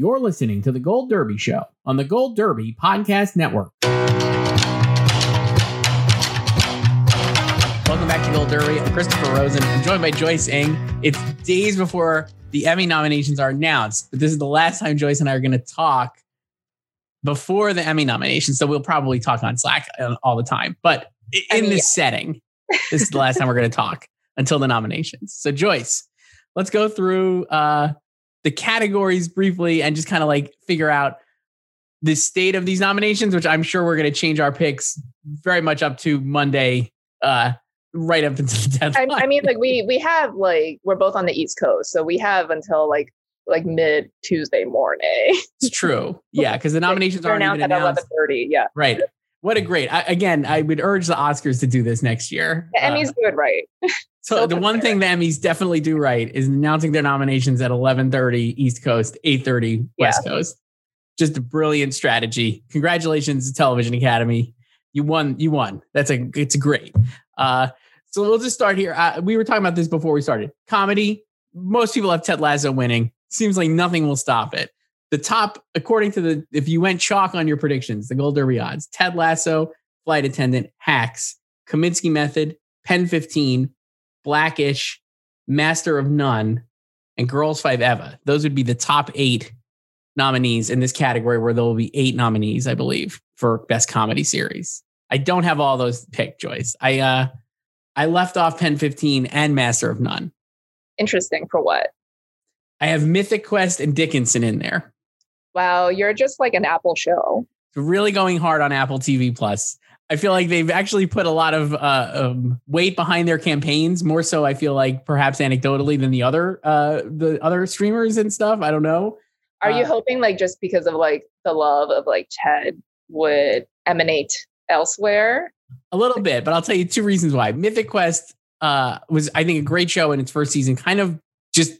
You're listening to The Gold Derby Show on the Gold Derby Podcast Network. Welcome back to Gold Derby. I'm Christopher Rosen. I'm joined by Joyce Eng. It's days before the Emmy nominations are announced, but this is the last time Joyce and I are going to talk before the Emmy nominations. So we'll probably talk on Slack uh, all the time. But in I mean, this yeah. setting, this is the last time we're going to talk until the nominations. So Joyce, let's go through uh, the categories briefly and just kind of like figure out the state of these nominations, which I'm sure we're going to change our picks very much up to Monday uh, right up until the deadline. I, I, mean, like we we have like we're both on the East Coast, so we have until like like mid Tuesday morning. it's true, yeah, because the nominations aren't announced even at eleven thirty. Yeah, right. What a great! I, again, I would urge the Oscars to do this next year. The Emmys uh, do it right. so the one thing the Emmys definitely do right is announcing their nominations at eleven thirty East Coast, eight thirty West yeah. Coast. Just a brilliant strategy. Congratulations, Television Academy. You won. You won. That's a. It's great. Uh, so we'll just start here. Uh, we were talking about this before we started. Comedy. Most people have Ted Lasso winning. Seems like nothing will stop it. The top, according to the, if you went chalk on your predictions, the Gold Derby odds: Ted Lasso, Flight Attendant, Hacks, Kominsky Method, Pen 15, Blackish, Master of None, and Girls Five Eva. Those would be the top eight nominees in this category, where there will be eight nominees, I believe, for best comedy series. I don't have all those picked, Joyce. I uh I left off Pen 15 and Master of None. Interesting. For what? I have Mythic Quest and Dickinson in there. Wow, you're just like an Apple show. Really going hard on Apple TV Plus. I feel like they've actually put a lot of uh, um, weight behind their campaigns. More so, I feel like perhaps anecdotally than the other uh, the other streamers and stuff. I don't know. Are uh, you hoping like just because of like the love of like Ted would emanate elsewhere? A little bit, but I'll tell you two reasons why. Mythic Quest uh, was, I think, a great show in its first season. Kind of just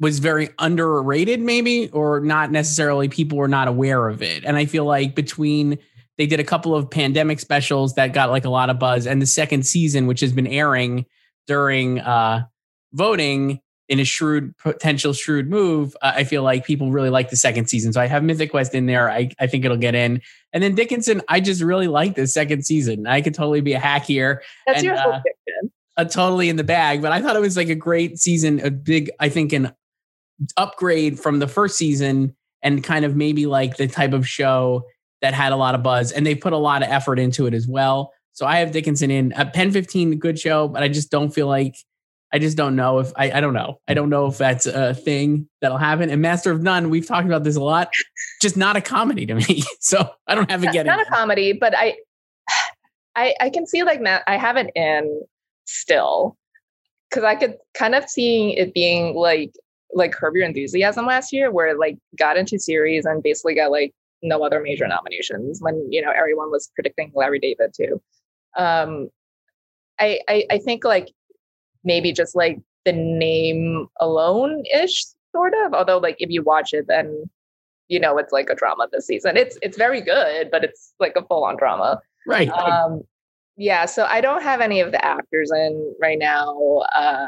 was very underrated, maybe, or not necessarily. People were not aware of it, and I feel like between they did a couple of pandemic specials that got like a lot of buzz, and the second season, which has been airing during uh, voting, in a shrewd potential shrewd move, uh, I feel like people really like the second season. So I have Mythic Quest in there. I, I think it'll get in. And then Dickinson, I just really like the second season. I could totally be a hack here. That's and, your uh, fiction. A totally in the bag, but I thought it was like a great season, a big, I think, an upgrade from the first season, and kind of maybe like the type of show that had a lot of buzz, and they put a lot of effort into it as well. So I have Dickinson in. Uh, a Pen 15, good show, but I just don't feel like I just don't know if I, I don't know. I don't know if that's a thing that'll happen. And Master of None, we've talked about this a lot. Just not a comedy to me. So I don't have a get. Not a comedy, but I, I, I can see like Matt. I have it in still because I could kind of see it being like like Curb Your Enthusiasm last year, where it like got into series and basically got like no other major nominations when you know everyone was predicting Larry David too. Um, I, I I think like maybe just like the name alone ish sort of although like if you watch it then you know it's like a drama this season. It's it's very good but it's like a full on drama. Right. Um yeah so i don't have any of the actors in right now uh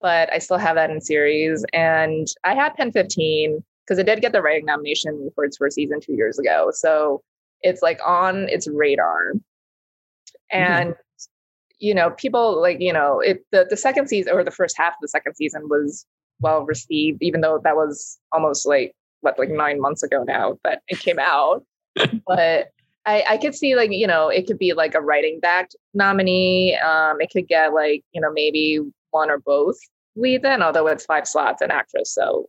but i still have that in series and i had pen 15 because it did get the writing nomination for its first season two years ago so it's like on its radar and mm-hmm you know, people like, you know, it the, the second season or the first half of the second season was well received, even though that was almost like what, like nine months ago now that it came out. but I, I could see like, you know, it could be like a writing backed nominee. Um, it could get like, you know, maybe one or both leads in, although it's five slots and actress, so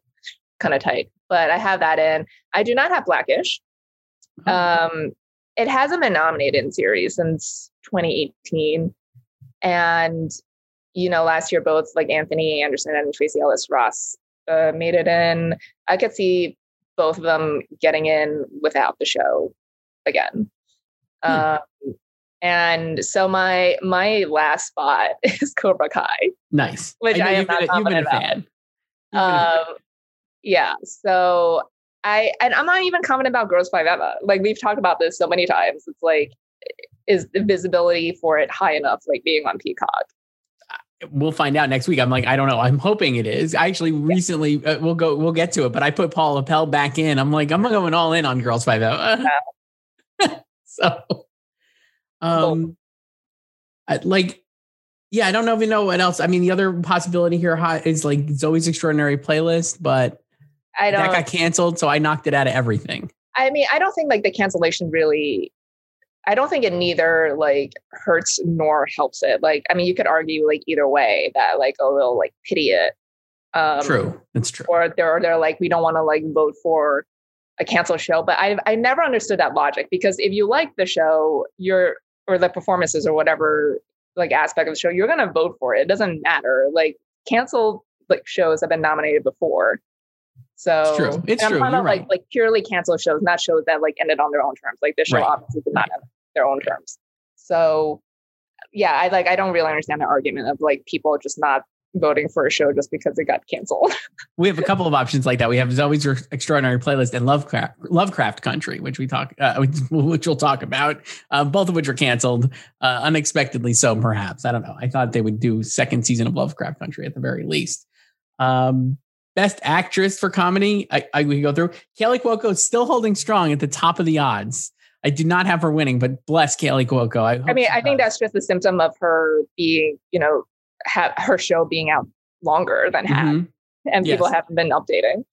kind of tight. But I have that in. I do not have Blackish. Oh. Um, it hasn't been nominated in series since 2018. And, you know, last year, both like Anthony Anderson and Tracee Ellis Ross uh, made it in. I could see both of them getting in without the show again. Hmm. Um, and so my my last spot is Cobra Kai. Nice. Which I, I am not a, confident about. Fan. Um, yeah. So I and I'm not even confident about Girls Five Eva. Like we've talked about this so many times. It's like, is the visibility for it high enough? Like being on Peacock. We'll find out next week. I'm like, I don't know. I'm hoping it is. I actually recently uh, we'll go we'll get to it, but I put Paula Pell back in. I'm like, I'm going all in on Girls Five Eva. Yeah. so, um, I, like yeah, I don't even know what else. I mean, the other possibility here is like Zoey's Extraordinary Playlist, but I don't. That got canceled, so I knocked it out of everything. I mean, I don't think like the cancellation really. I don't think it neither like hurts nor helps it. Like, I mean, you could argue like either way that like oh they'll like pity it. Um, true, that's true. Or they're they're like we don't want to like vote for a cancel show. But I I never understood that logic because if you like the show, you're or the performances or whatever like aspect of the show, you're gonna vote for it. It doesn't matter. Like canceled like shows have been nominated before. So it's true. It's I'm true. talking about right. like like purely canceled shows, not shows that like ended on their own terms. Like this show right. obviously did not have their own terms. So yeah, I like I don't really understand the argument of like people just not voting for a show just because it got canceled. we have a couple of options like that. We have Zoey's Extraordinary Playlist and Lovecraft Lovecraft Country, which we talk, uh, which we'll talk about. Uh, both of which are canceled uh, unexpectedly. So perhaps I don't know. I thought they would do second season of Lovecraft Country at the very least. Um, best actress for comedy, I, I we can go through. Kaley Cuoco is still holding strong at the top of the odds. I do not have her winning, but bless Kaley Cuoco. I, I mean, I think that's just a symptom of her being, you know, have her show being out longer than had, mm-hmm. and people haven't been updating.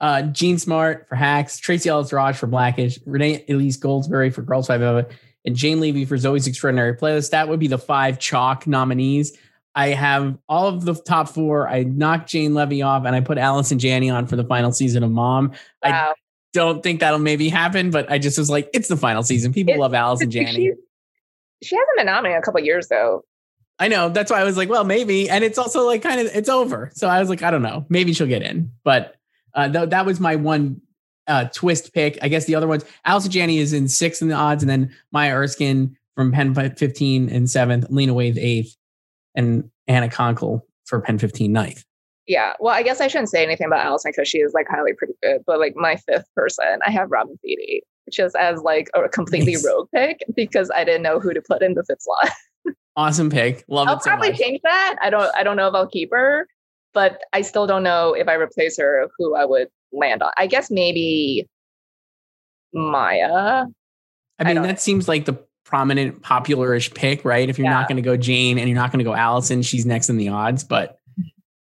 Uh, Jean Smart for Hacks, Tracee Ellis Ross for Blackish, Renee Elise Goldsberry for Girls Five Eva, and Jane Levy for Zoey's Extraordinary Playlist. That would be the five chalk nominees. I have all of the top four. I knocked Jane Levy off, and I put Allison Janney on for the final season of Mom. Wow. I don't think that'll maybe happen, but I just was like, it's the final season. People it, love Allison Janney. She, she hasn't been nominated a couple years though. I know. That's why I was like, well, maybe. And it's also like kind of it's over. So I was like, I don't know. Maybe she'll get in. But uh, th- that was my one uh, twist pick. I guess the other ones, Allison Janney is in sixth in the odds, and then Maya Erskine from Pen 15 and seventh, Lena Waithe eighth, and Anna Conkle for Pen 15 ninth. Yeah. Well, I guess I shouldn't say anything about Allison because she is like highly pretty good. But like my fifth person, I have Robin Thede, just as like a completely nice. rogue pick because I didn't know who to put in the fifth slot. Awesome pick. Love I'll it. I'll probably much. change that. I don't I don't know if I'll keep her, but I still don't know if I replace her who I would land on. I guess maybe Maya. I mean, I that seems like the prominent popularish pick, right? If you're yeah. not going to go Jane and you're not going to go Allison, she's next in the odds. But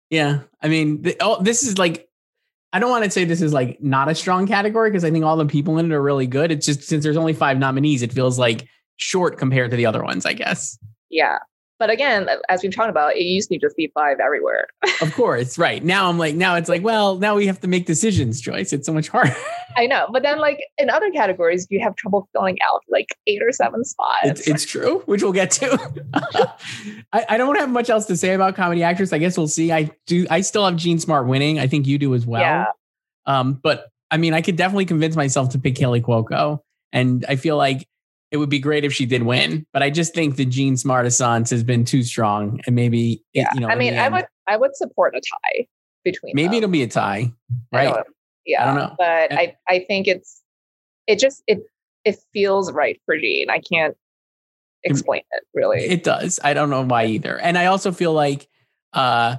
yeah, I mean, the, oh, this is like, I don't want to say this is like not a strong category because I think all the people in it are really good. It's just since there's only five nominees, it feels like short compared to the other ones, I guess. Yeah. But again, as we've talked about, it used to just be five everywhere. of course, right. Now I'm like, now it's like, well, now we have to make decisions, Joyce. It's so much harder. I know. But then, like, in other categories, you have trouble filling out like eight or seven spots. It's, it's true, which we'll get to. I, I, don't have much else to say about comedy actress. I guess we'll see. I do, I still have Jean Smart winning. I think you do as well. Yeah. Um, but I mean, I could definitely convince myself to pick Kaley Cuoco. And I feel like it would be great if she did win. But I just think the Jean Smart Assance has been too strong, and maybe yeah. you know. I mean, I would I would support a tie between. Maybe them. it'll be a tie, right? I yeah, I don't know, but I I think it's it just it it feels right for Jean. I can't explain it, it really. It does. I don't know why either, and I also feel like, uh,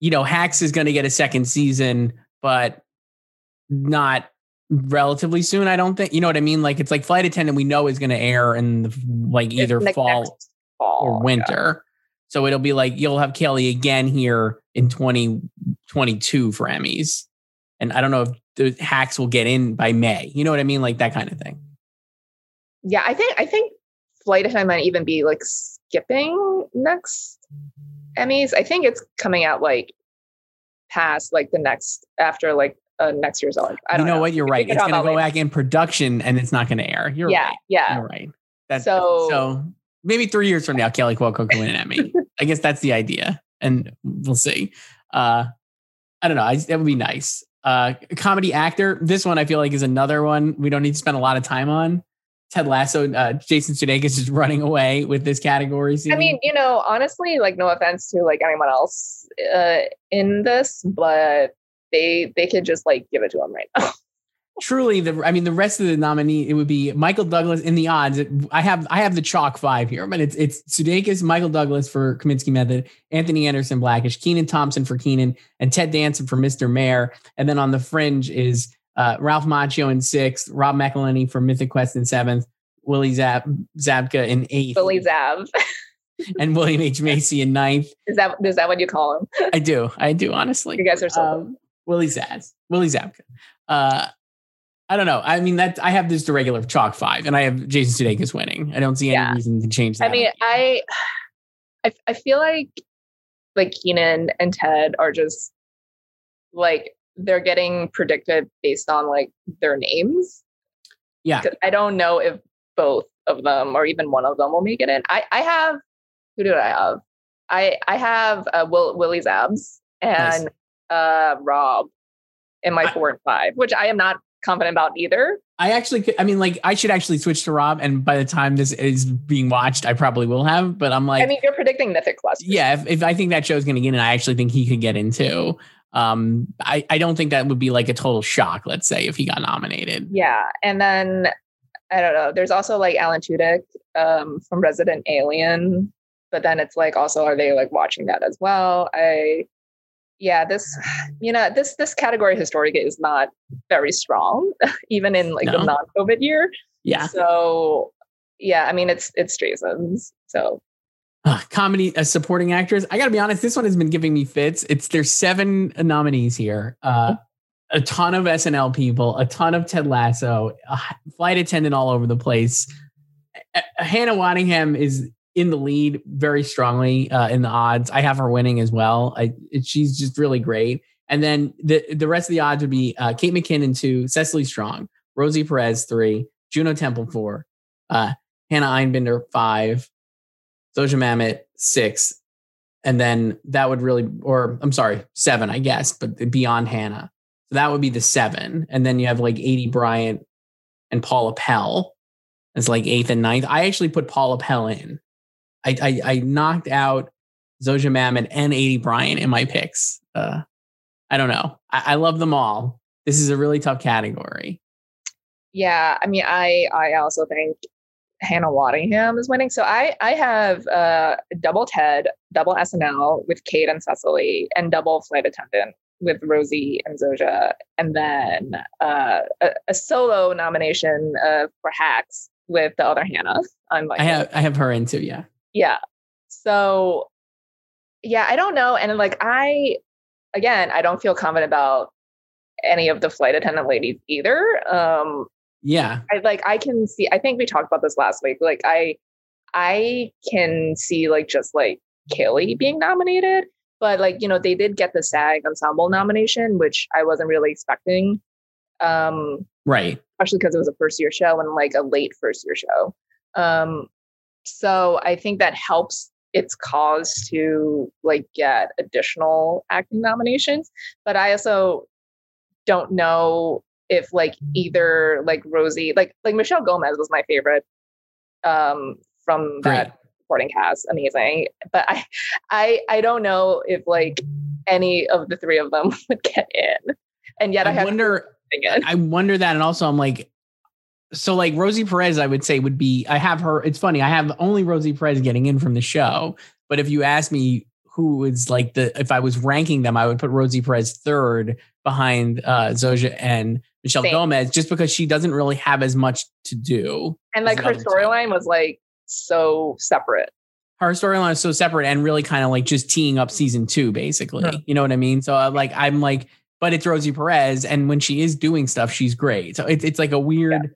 you know, Hacks is going to get a second season, but not relatively soon. I don't think you know what I mean. Like it's like flight attendant. We know is going to air in the, like either fall, fall, or winter. Yeah. So it'll be like you'll have Kaley again here in 2022 for Emmys. And I don't know if the hacks will get in by May. You know what I mean? Like that kind of thing. Yeah, I think I think flight attendant might even be like skipping next Emmys. I think it's coming out like past like the next after like uh, next year's. I don't you know, know. what? You're right. It's going to go back in production and it's not going to air. You're yeah, right. Yeah. You're right. That's, so, so maybe three years from now, Kaley Cuoco can win an Emmy. I guess that's the idea. And we'll see. Uh, I don't know. I, that would be nice. Uh, comedy actor. This one I feel like is another one we don't need to spend a lot of time on. Ted Lasso. Uh, Jason Sudeikis is running away with this category. I mean, you know, honestly, like no offense to like anyone else uh, in this, but they they could just like give it to him right now. truly the I mean the rest of the nominee it would be Michael Douglas in the odds. I have I have the chalk five here, but it's it's Sudeikis, Michael Douglas for Kominsky Method, Anthony Anderson Blackish, Kenan Thompson for Kenan, and Ted Danson for Mr. Mayor. And then on the fringe is uh, Ralph Macchio in sixth, Rob McElhenney for Mythic Quest in seventh, Willie Zab- Zabka in eighth, Willie Zab. and William H Macy in ninth. Is that is that what you call him? I do, I do honestly. You guys are so um, Willie Zaz, Willie Zabka. Uh, I don't know. I mean, that I have this to regular chalk five, and I have Jason Sudeikis winning. I don't see any yeah. reason to change that. I mean, I, I, I feel like like Kenan and Ted are just like they're getting predicted based on like their names. Yeah, I don't know if both of them or even one of them will make it in. I I have who do I have? I I have uh, Will Willie's abs and nice. Uh Rob in my I, four and five, which I am not confident about either. I actually, I mean, like, I should actually switch to Rob, and by the time this is being watched, I probably will have. But I'm like, I mean, you're predicting Mythic Quest. Yeah, if, if I think that show's going to get in, I actually think he could get into. Um, I I don't think that would be like a total shock. Let's say if he got nominated. Yeah, and then I don't know. There's also like Alan Tudyk um, from Resident Alien, but then it's like also are they like watching that as well? I yeah, this you know this this category historica is not very strong, even in like no. the non-COVID year. Yeah. So yeah, I mean it's it's Jason's. So uh, comedy a supporting actress. I got to be honest, this one has been giving me fits. It's there's seven nominees here. Uh, a ton of SNL people, a ton of Ted Lasso, a flight attendant all over the place. Hannah Waddingham is in the lead very strongly uh, in the odds. I have her winning as well. I, she's just really great. And then the the rest of the odds would be uh, Kate McKinnon two, Cecily Strong, Rosie Perez three, Juno Temple four, uh, Hannah Einbinder five, Zosia Mamet six, and then that would really, or I'm sorry, seven, I guess, but beyond Hannah. So that would be the seven. And then you have like Aidy Bryant and Paula Pell as like eighth and ninth. I actually put Paula Pell in. I, I, I knocked out Zosia Mamet and Aidy Bryant in my picks. Uh, I don't know. I, I love them all. This is a really tough category. Yeah, I mean, I I also think Hannah Waddingham is winning. So I I have uh, double Ted, double SNL with Kate and Cecily, and double flight attendant with Rosie and Zosia, and then uh, a, a, solo nomination uh, for Hacks with the other Hannah. I have I have her in too. Yeah yeah. So yeah i don't know and like i again i don't feel confident about any of the flight attendant ladies either um yeah. I like i can see i think we talked about this last week like i i can see like just like Kaley being nominated but like you know they did get the sag ensemble nomination which i wasn't really expecting um right. especially because it was a first year show and like a late first year show um so I think that helps its cause to like get additional acting nominations. But I also don't know if like either like Rosie, like like Michelle Gomez was my favorite um from Great. that supporting cast. Amazing. But I I I don't know if like any of the three of them would get in. And yet I, I wonder I wonder that and also I'm like so like Rosie Perez, I would say would be. I have her. It's funny. I have only Rosie Perez getting in from the show. But if you ask me who is like the, if I was ranking them, I would put Rosie Perez third behind uh, Zosia and Michelle Same. Gomez, just because she doesn't really have as much to do. And like her storyline was like so separate. Her storyline is so separate and really kind of like just teeing up season two, basically. Yeah. You know what I mean? So uh, like I'm like, but it's Rosie Perez, and when she is doing stuff, she's great. So it's it's like a weird. Yeah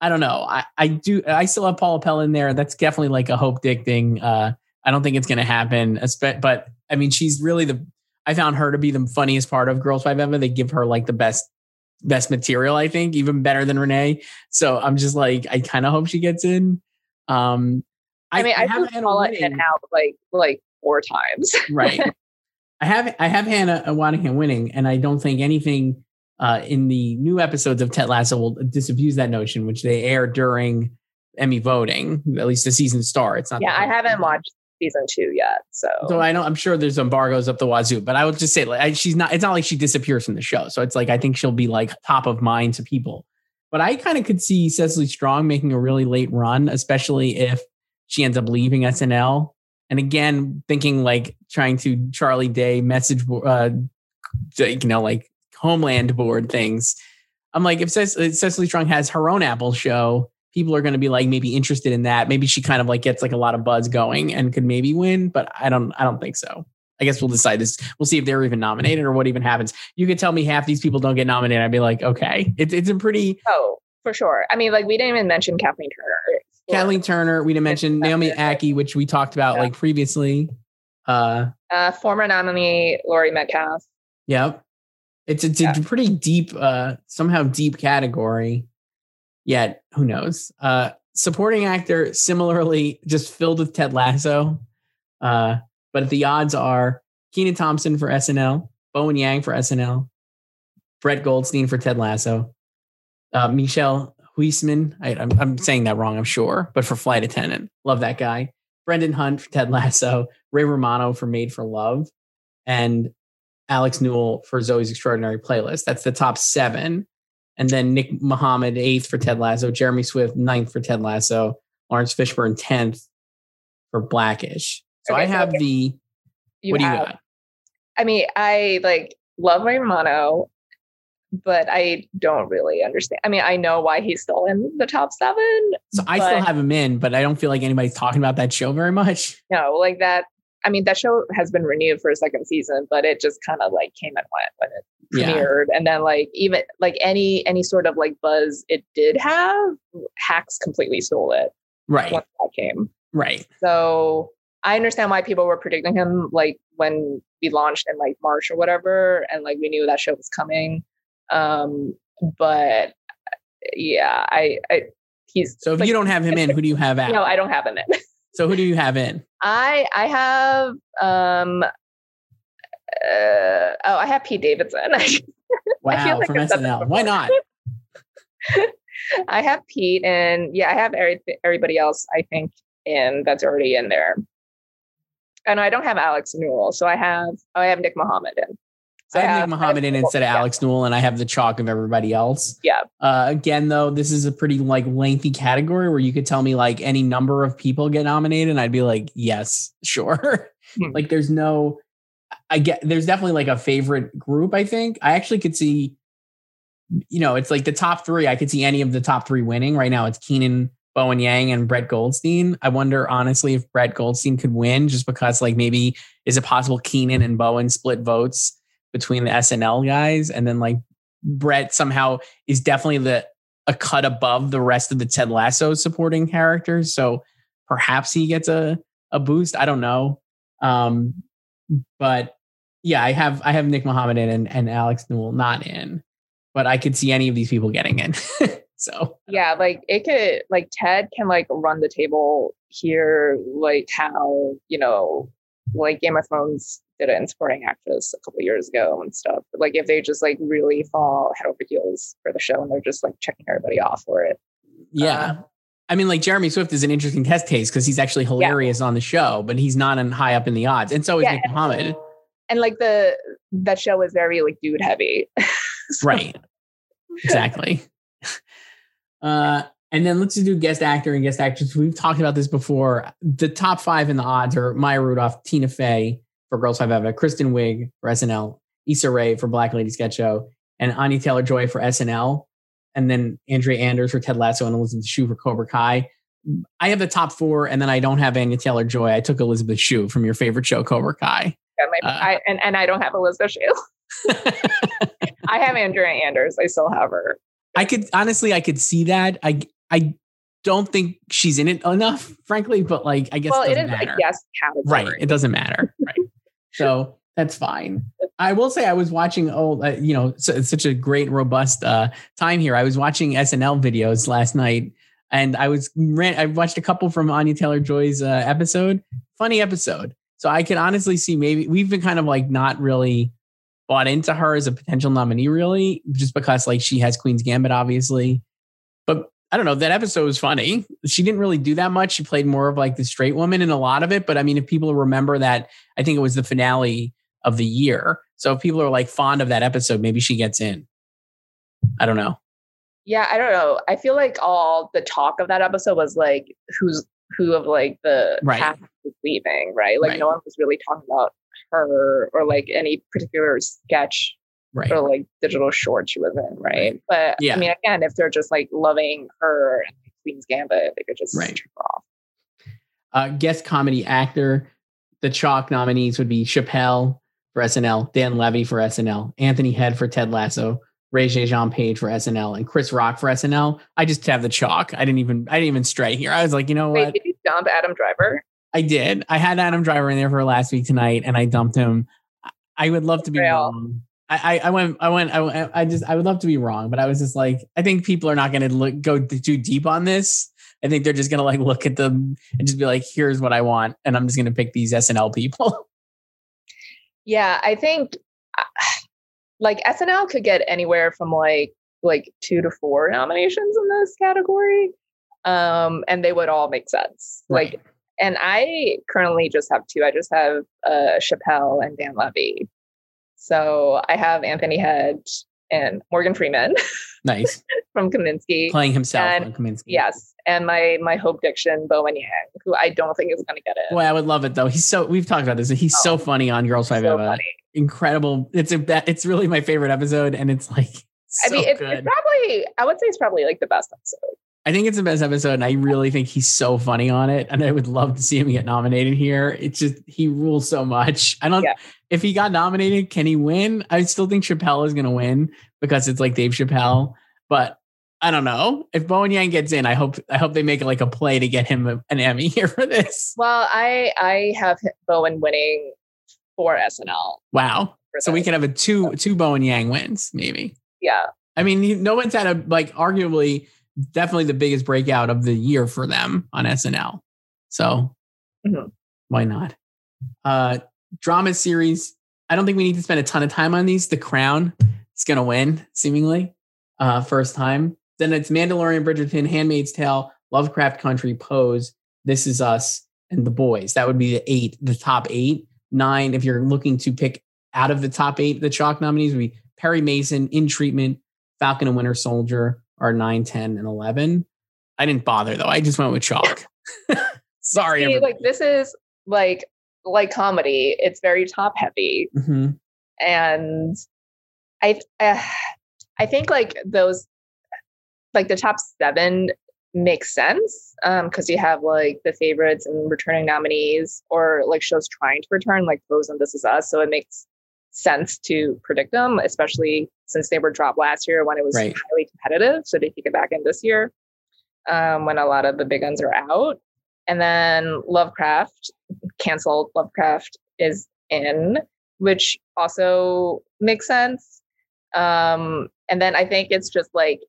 I don't know. I, I do. I still have Paula Pell in there. That's definitely like a Hope Dick thing. Uh, I don't think it's going to happen. But I mean, she's really the. I found her to be the funniest part of Girls Five Eva. They give her like the best best material. I think even better than Renee. So I'm just like, I kind of hope she gets in. Um, I, I mean, I, I have Paula in out like like four times. right. I have I have Hannah Waddingham winning, and I don't think anything uh, in the new episodes of Ted Lasso will disabuse that notion, which they air during Emmy voting. At least the season starts. Not yeah, I haven't watched season two yet. So, so I know I'm sure there's embargoes up the wazoo, but I would just say like I, she's not. It's not like she disappears from the show. So it's like I think she'll be like top of mind to people. But I kind of could see Cecily Strong making a really late run, especially if she ends up leaving SNL. And again, thinking like trying to Charlie Day message, uh, you know, like Homeland board things. I'm like, if Cecily Strong has her own Apple show, people are going to be like maybe interested in that. Maybe she kind of like gets like a lot of buzz going and could maybe win, but I don't, I don't think so. I guess we'll decide this. We'll see if they're even nominated or what even happens. You could tell me half these people don't get nominated. I'd be like, okay, it's it's a pretty. Oh, for sure. I mean, like we didn't even mention Kathleen Turner. Kathleen Turner. We didn't mention Naomi Ackie, which we talked about yeah. like previously. Uh, uh, former nominee Laurie Metcalf. Yep. It's it's yeah. a pretty deep, uh, somehow deep category. Yet, who knows? Uh, supporting actor, similarly, just filled with Ted Lasso. Uh, but the odds are Kenan Thompson for SNL, Bowen Yang for SNL, Brett Goldstein for Ted Lasso, uh, Michiel Huisman. I, am I'm, I'm saying that wrong, I'm sure, but for Flight Attendant, love that guy. Brendan Hunt for Ted Lasso, Ray Romano for Made for Love, and Alex Newell for Zoey's Extraordinary Playlist. That's the top seven. And then Nick Mohammed, eighth for Ted Lasso, Jeremy Swift, ninth for Ted Lasso, Laurence Fishburne, 10th for Blackish. So okay, I have so the. what do you got? I mean, I like love Ray Romano, but I don't really understand. I mean, I know why he's still in the top seven. So I still have him in, but I don't feel like anybody's talking about that show very much. No, like that. I mean, that show has been renewed for a second season, but it just kind of like came and went when it premiered. Yeah. And then like even like any any sort of like buzz it did have, hacks completely stole it. Right. Once that came. Right. So I understand why people were predicting him like when we launched in like March or whatever, and like we knew that show was coming. Um, but yeah, I, I he's so if like, you don't have him in, who do you have out? No, I don't have him in. so who do you have in? I I have um uh, oh I have Pete Davidson. wow, like from SNL. Why not? I have Pete, and yeah, I have every, everybody else. I think in that's already in there and I don't have Alex Newell, so I have oh, I have Nick Mohammed in. So I I have Nick Mohammed in instead of yeah. Alex Newell, and I have the chalk of everybody else. Yeah. Uh, again, though, this is a pretty like lengthy category where you could tell me like any number of people get nominated, and I'd be like, yes, sure. Hmm. like, there's no, I get there's definitely like a favorite group. I think I actually could see, you know, it's like the top three. I could see any of the top three winning right now. It's Kenan, Bowen Yang and Brett Goldstein. I wonder honestly if Brett Goldstein could win just because like maybe is it possible Kenan and Bowen split votes between the SNL guys and then like Brett somehow is definitely the a cut above the rest of the Ted Lasso supporting characters. So perhaps he gets a a boost. I don't know. Um but yeah, I have I have Nick Mohammed in and, and Alex Newell not in, but I could see any of these people getting in. So yeah, like it could like Ted can like run the table here, like how you know, like Game of Thrones did it in supporting actress a couple years ago and stuff. But, like if they just like really fall head over heels for the show and they're just like checking everybody off for it. Yeah. Uh, I mean, like Jeremy Swift is an interesting test case because he's actually hilarious yeah. on the show, but he's not in high up in the odds, and so is yeah, Nick Mohammed. And like the that show is very like dude heavy, so. right? Exactly. Uh, and then let's just do guest actor and guest actress. We've talked about this before. The top five in the odds are Maya Rudolph, Tina Fey for Girls Five Eva, Kristen Wiig for SNL, Issa Rae for Black Lady Sketch Show, and Anya Taylor Joy for SNL, and then Andrea Anders for Ted Lasso and Elizabeth Shue for Cobra Kai. I have the top four, and then I don't have Anya Taylor Joy. I took Elizabeth Shue from your favorite show, Cobra Kai. Yeah, my, uh, I, and, and I don't have Elizabeth Shue. I have Andrea Anders. I still have her. I could honestly, I could see that. I I don't think she's in it enough, frankly. But like, I guess well, it, it is matter. a guest category, right? It doesn't matter? So that's fine. I will say I was watching. Oh, uh, you know, such a great, robust uh, time here. I was watching SNL videos last night, and I was ran. I watched a couple from Anya Taylor Joy's uh, episode. Funny episode. So I can honestly see maybe we've been kind of like not really bought into her as a potential nominee, really, just because like she has Queen's Gambit, obviously. But I don't know. That episode was funny. She didn't really do that much. She played more of like the straight woman in a lot of it. But I mean, if people remember that, I think it was the finale of the year. So if people are like fond of that episode, maybe she gets in. I don't know. Yeah, I don't know. I feel like all the talk of that episode was like who's who of like the right. cast is leaving, right? Like right. no one was really talking about her or like any particular sketch right. or like digital short she was in, right? But yeah. I mean, again, if they're just like loving her and Queen's Gambit, they could just right. turn her off. Uh, guest comedy actor, the chalk nominees would be Chappelle for SNL, Dan Levy for SNL, Anthony Head for Ted Lasso, Regé-Jean Page for SNL, and Chris Rock for SNL. I just have the chalk. I didn't even I didn't even stray here. I was like, you know Wait, what? Did you dump Adam Driver? I did. I had Adam Driver in there for last week tonight, and I dumped him. I would love to be wrong. I, I, I went, I went, I, I just, I would love to be wrong, but I was just like, I think people are not going to look go too deep on this. I think they're just going to like look at them and just be like, here's what I want, and I'm just going to pick these SNL people. Yeah, I think uh, like SNL could get anywhere from like like two to four nominations in this category, um, and they would all make sense. Right. Like, and I currently just have two. I just have uh, Chappelle and Dan Levy. So I have Anthony Head and Morgan Freeman nice, from Kominsky. playing himself And- on Kominsky. Yes, and my my Hope Diction Bowen Yang, who I don't think is going to get it. Boy, I would love it though. He's so. We've talked about this. He's Oh. so funny on Girls Five so Eva. funny. Incredible. It's a. It's really my favorite episode, and it's like. I mean, it, good. it's probably I would say it's probably like the best episode. I think it's the best episode, and I really think he's so funny on it. And I would love to see him get nominated here. It's just he rules so much. I don't. Yeah. If he got nominated, can he win? I still think Chappelle is going to win because it's like Dave Chappelle. But I don't know if Bowen Yang gets in. I hope. I hope they make like a play to get him a- an Emmy here for this. Well, I I have Bowen winning for SNL. Wow. for So we can have a two two Bowen Yang wins maybe. yeah. I mean, no one's had a like arguably definitely the biggest breakout of the year for them on SNL. So Mhm. why not? Uh drama series. I don't think we need to spend a ton of time on these. The Crown is gonna win, seemingly. Uh first time. Then it's Mandalorian, Bridgerton, Handmaid's Tale, Lovecraft Country, Pose, This Is Us, and The Boys. That would be the eight, the top eight. Nine, if you're looking to pick out of the top eight, the chalk nominees would be Perry Mason, In Treatment, Falcon and Winter Soldier are 9, 10, and 11. I didn't bother though. I just went with chalk. Sorry. See, like this is like like comedy. It's very top heavy, Mhm. and I uh, I think like those like the top seven makes sense um because you have like the favorites and returning nominees or like shows trying to return like Pose and This Is Us. So it makes sense to predict them, especially since they were dropped last year when it was Right. highly competitive. So they take it back in this year um, when a lot of the big guns are out. And then Lovecraft, canceled Lovecraft is in, which also makes sense. Um, and then I think it's just like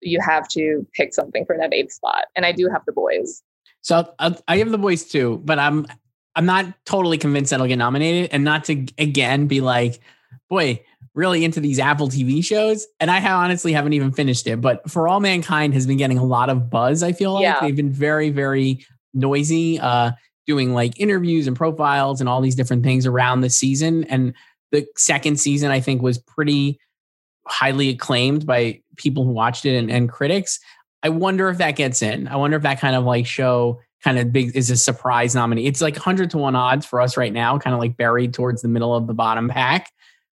you have to pick something for that eighth spot. And I do have the boys. So I, I have the boys too, but I'm I'm not totally convinced that I'll get nominated, and not to again be like, boy, really into these Apple TV shows. And I honestly haven't even finished it, but For All Mankind has been getting a lot of buzz. I feel like Yeah. they've been very very noisy, uh, doing like interviews and profiles and all these different things around the season. And the second season, I think, was pretty highly acclaimed by people who watched it and, and critics. I wonder if that gets in. I wonder if that kind of like show kind of big is a surprise nominee. It's like 100 to 1 odds for us right now, kind of like buried towards the middle of the bottom pack.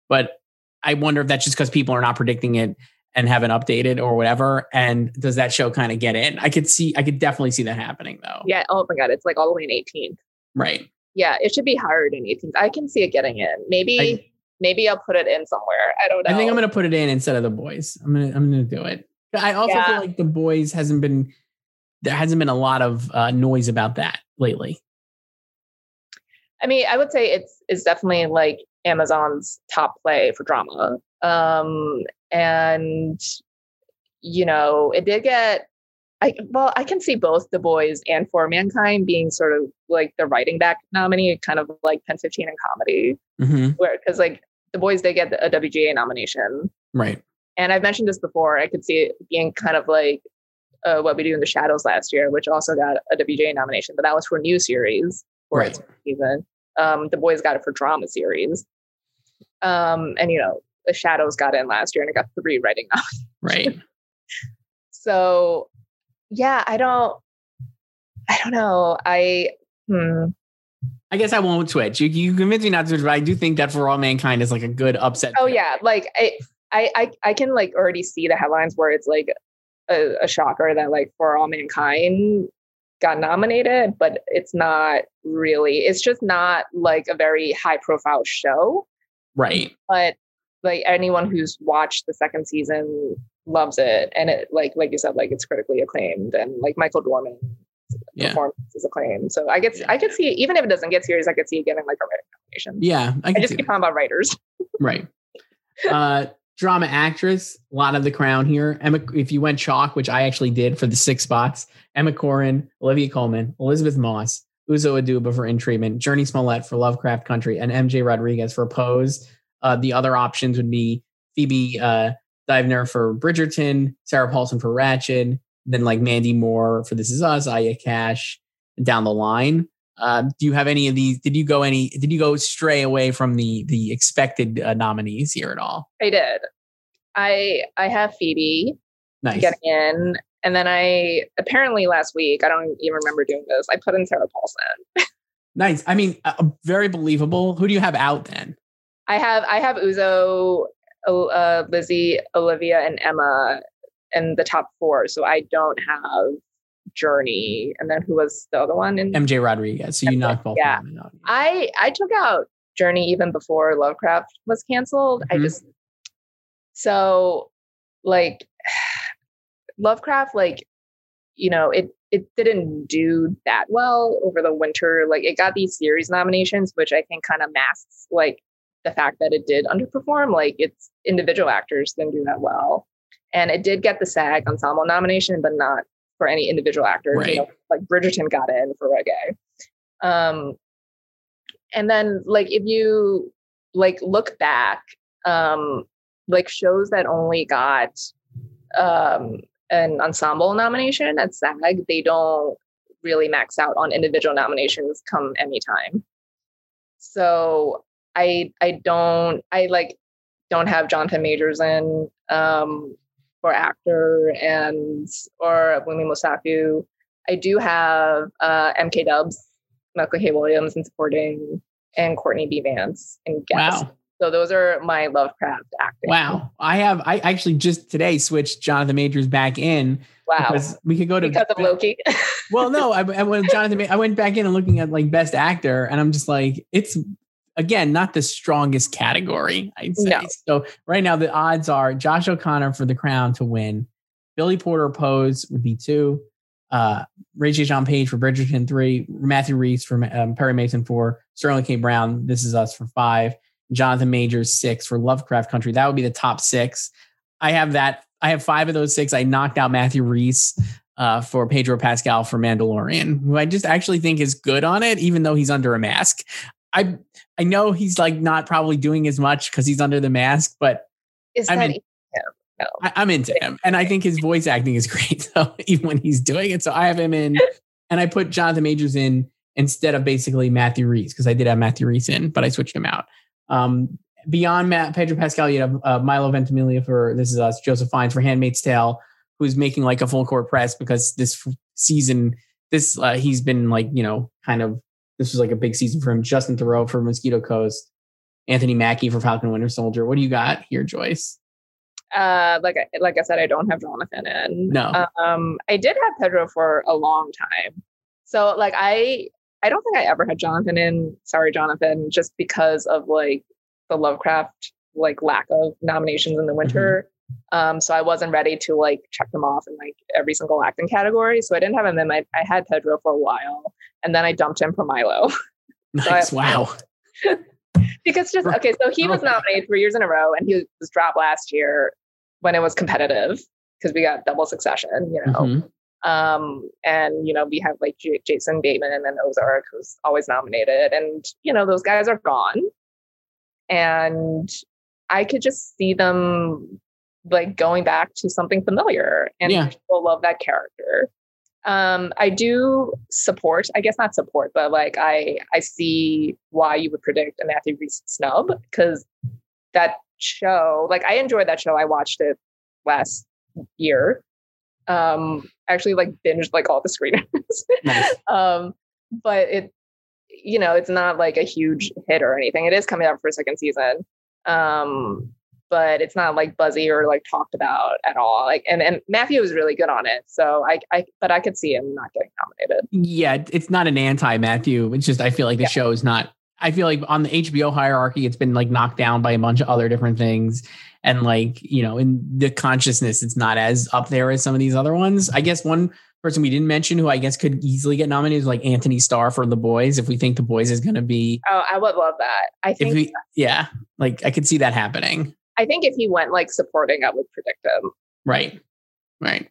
But I wonder if that's just because people are not predicting it and haven't updated or whatever. And does that show kind of get in? I could see, I could definitely see that happening though. Yeah. Oh my God. It's like all the way in 18th. Right. Yeah. It should be higher than 18th. I can see it getting in. Maybe, I- maybe I'll put it in somewhere. I don't know. I think I'm going to put it in instead of the boys. I'm going to, I'm going to do it. I also Yeah. feel like the boys hasn't been, there hasn't been a lot of uh, noise about that lately. I mean, I would say it's it's definitely like Amazon's top play for drama. Um, and you know, it did get I well, I can see both the boys and for mankind being sort of like the writing back nominee, kind of like Pen 15 in comedy, hmm where because like the boys they get a WGA nomination, right? And I've mentioned this before. I could see it being kind of like uh, what we do in the Shadows last year, which also got a WGA nomination, but that was for new series for Right. its season. Um, the boys got it for drama series, um, and you know the Shadows got in last year and it got three writing nominations. Right. So yeah, I don't, I don't know. I hmm. I guess I won't switch. You, you convinced me not to switch, but I do think that For All Mankind is like a good upset. Oh yeah, like I, I, I, I can like already see the headlines where it's like a, a shocker that like For All Mankind got nominated, but it's not really. It's just not like a very high profile show. Right. But like anyone who's watched the second season loves it, and it like like you said, like it's critically acclaimed, and like Michael Dorman Yeah. performance is acclaimed. So I get, Yeah. I could see it, even if it doesn't get series, I could see it getting like a writing nomination. Yeah. I I just keep that. talking about writers. Right. Uh, drama actress, a lot of the crown here. Emma, if you went chalk, which I actually did for the six spots, Emma Corrin, Olivia Colman, Elisabeth Moss, Uzo Aduba for In Treatment, Jurnee Smollett for Lovecraft Country, and MJ Rodriguez for Pose. Uh, the other options would be Phoebe uh, Dynevor for Bridgerton, Sarah Paulson for Ratched, then like Mandy Moore for This Is Us, Aya Cash down the line. Uh, do you have any of these? Did you go any? Did you go stray away from the the expected uh, nominees here at all? I did. I I have Phoebe Nice. getting in, and then I apparently last week I don't even remember doing this. I put in Sarah Paulson. Nice. I mean, uh, very believable. Who do you have out then? I have I have Uzo, uh, Lizzie, Olivia, and Emma in the top four. So I don't have Jurnee, and then who was the other one? In MJ Rodriguez. So you MJ, knocked both yeah. of them out. I I took out Jurnee even before Lovecraft was canceled. I Mhm. just so like Lovecraft, like you know, it it didn't do that well over the winter. Like it got these series nominations, which I think kind of masks like the fact that it did underperform. Like its individual actors didn't do that well, and it did get the SAG ensemble nomination, but not for any individual actors. Right. You know, like Bridgerton got in for Regé. Um, and then like if you like look back, um, like shows that only got um an ensemble nomination at SAG, they don't really max out on individual nominations come any time. So I I don't I like don't have Jonathan Majors in um for actor and or Wunmi Mosaku. I do have uh MK Dubs, Michael K. Williams in supporting and Courtney B. Vance in guest. Wow. So those are my Lovecraft acting. Wow. I have, I actually just today switched Jonathan Majors back in Wow. because we could go to Because of Loki. well, no, I, I went Jonathan. I went back in and looking at like best actor, and I'm just like, it's again not the strongest category. I'd say. No. So right now the odds are Josh O'Connor for the crown to win, Billy Porter Pose would be two, uh, J. John Page for Bridgerton three, Matthew Rhys for um, Perry Mason four, Sterling K. Brown. This is us for five. Jonathan Majors six for Lovecraft Country. That would be the top six. I have that. I have five of those six. I knocked out Matthew Rhys uh, for Pedro Pascal for Mandalorian, who I just actually think is good on it, even though he's under a mask. I I know he's like not probably doing as much because he's under the mask, but Is I that mean- I, I'm into him, and I think his voice acting is great. So even when he's doing it, so I have him in, and I put Jonathan Majors in instead of basically Matthew Rhys because I did have Matthew Rhys in, but I switched him out. Um, beyond Matt, Pedro Pascal, you have uh, Milo Ventimiglia for This Is Us, Joseph Fiennes for Handmaid's Tale, who's making like a full court press because this season, this uh, he's been like you know kind of this was like a big season for him. Justin Theroux for Mosquito Coast, Anthony Mackie for Falcon Winter Soldier. What do you got here, Joyce? uh like I like I said, I don't have Jonathan in. No. Um I did have Pedro for a long time. So like I I don't think I ever had Jonathan in. Sorry, Jonathan, just because of like the Lovecraft like lack of nominations in the winter. Um, so I wasn't ready to like check them off in like every single acting category. So I didn't have him in. I, I had Pedro for a while, and then I dumped him for Milo. Nice. I- Wow. because just okay so he was nominated three years in a row and he was dropped last year when it was competitive because we got double succession you know Mhm. um and you know we have like J- jason bateman and ozark who's always nominated and you know those guys are gone and I could just see them like going back to something familiar, and Yeah. people love that character. Um, I do support, I guess not support, but like I I see why you would predict a Matthew Rhys snub because that show, like I enjoyed that show. I watched it last year. Um, actually like binged like all the screeners. Nice. um, but it, you know, it's not like a huge hit or anything. It is coming out for a second season. Um, but it's not like buzzy or like talked about at all. Like, and and Matthew was really good on it. So I, I, but I could see him not getting nominated. Yeah, it's not an anti Matthew. It's just I feel like the Yeah. show is not. I feel like on the HBO hierarchy, it's been like knocked down by a bunch of other different things, and like you know, in the consciousness, it's not as up there as some of these other ones. I guess one person we didn't mention who I guess could easily get nominated is like Antony Starr for The Boys. If we think The Boys is going to be, Oh, I would love that. I if think, we, yeah, like I could see that happening. I think if he went like supporting, I would predict him. Right. Right.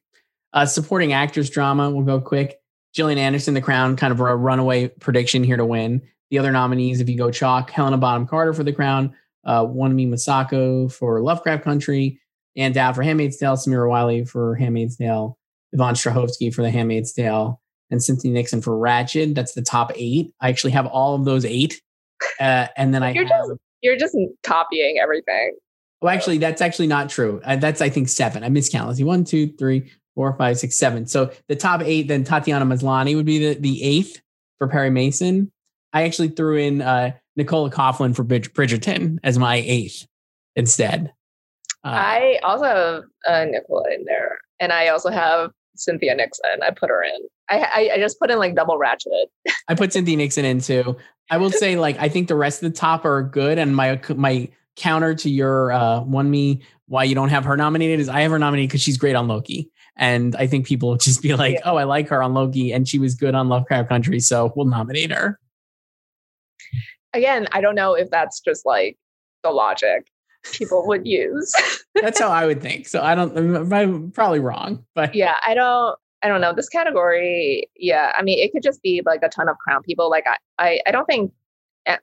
Uh, supporting actors drama, we'll go quick. Gillian Anderson, The Crown, kind of a runaway prediction here to win. The other nominees, if you go chalk, Helena Bonham Carter for The Crown, uh, Wunmi Mosaku for Lovecraft Country, Ann Dowd for Handmaid's Tale, Samira Wiley for Handmaid's Tale, Yvonne Strahovski for The Handmaid's Tale, and Cynthia Nixon for Ratched. That's the top eight. I actually have all of those eight. Uh, and then I You're have, just you're just copying everything. Well, actually, that's actually not true. Uh, that's I think seven. I miscount. Let's see, one, two, three, four, five, six, seven. So the top eight, then Tatiana Maslany would be the, the eighth for Perry Mason. I actually threw in uh, Nicola Coughlan for Brid- Bridgerton as my eighth instead. Uh, I also have uh, Nicola in there, and I also have Cynthia Nixon. I put her in. I I, I just put in like double Ratched. I put Cynthia Nixon in too. I will say, like, I think the rest of the top are good. And my my counter to your uh, Wunmi why you don't have her nominated is I have her nominated because she's great on Loki. And I think people will just be like, Yeah. oh, I like her on Loki, and she was good on Lovecraft Country, so we'll nominate her. Again, I don't know if that's just like the logic people would use. That's how I would think. So I don't. I'm, probably wrong, but yeah, I don't. I don't know this category. Yeah, I mean, it could just be like a ton of crown people. Like I, I, I don't think.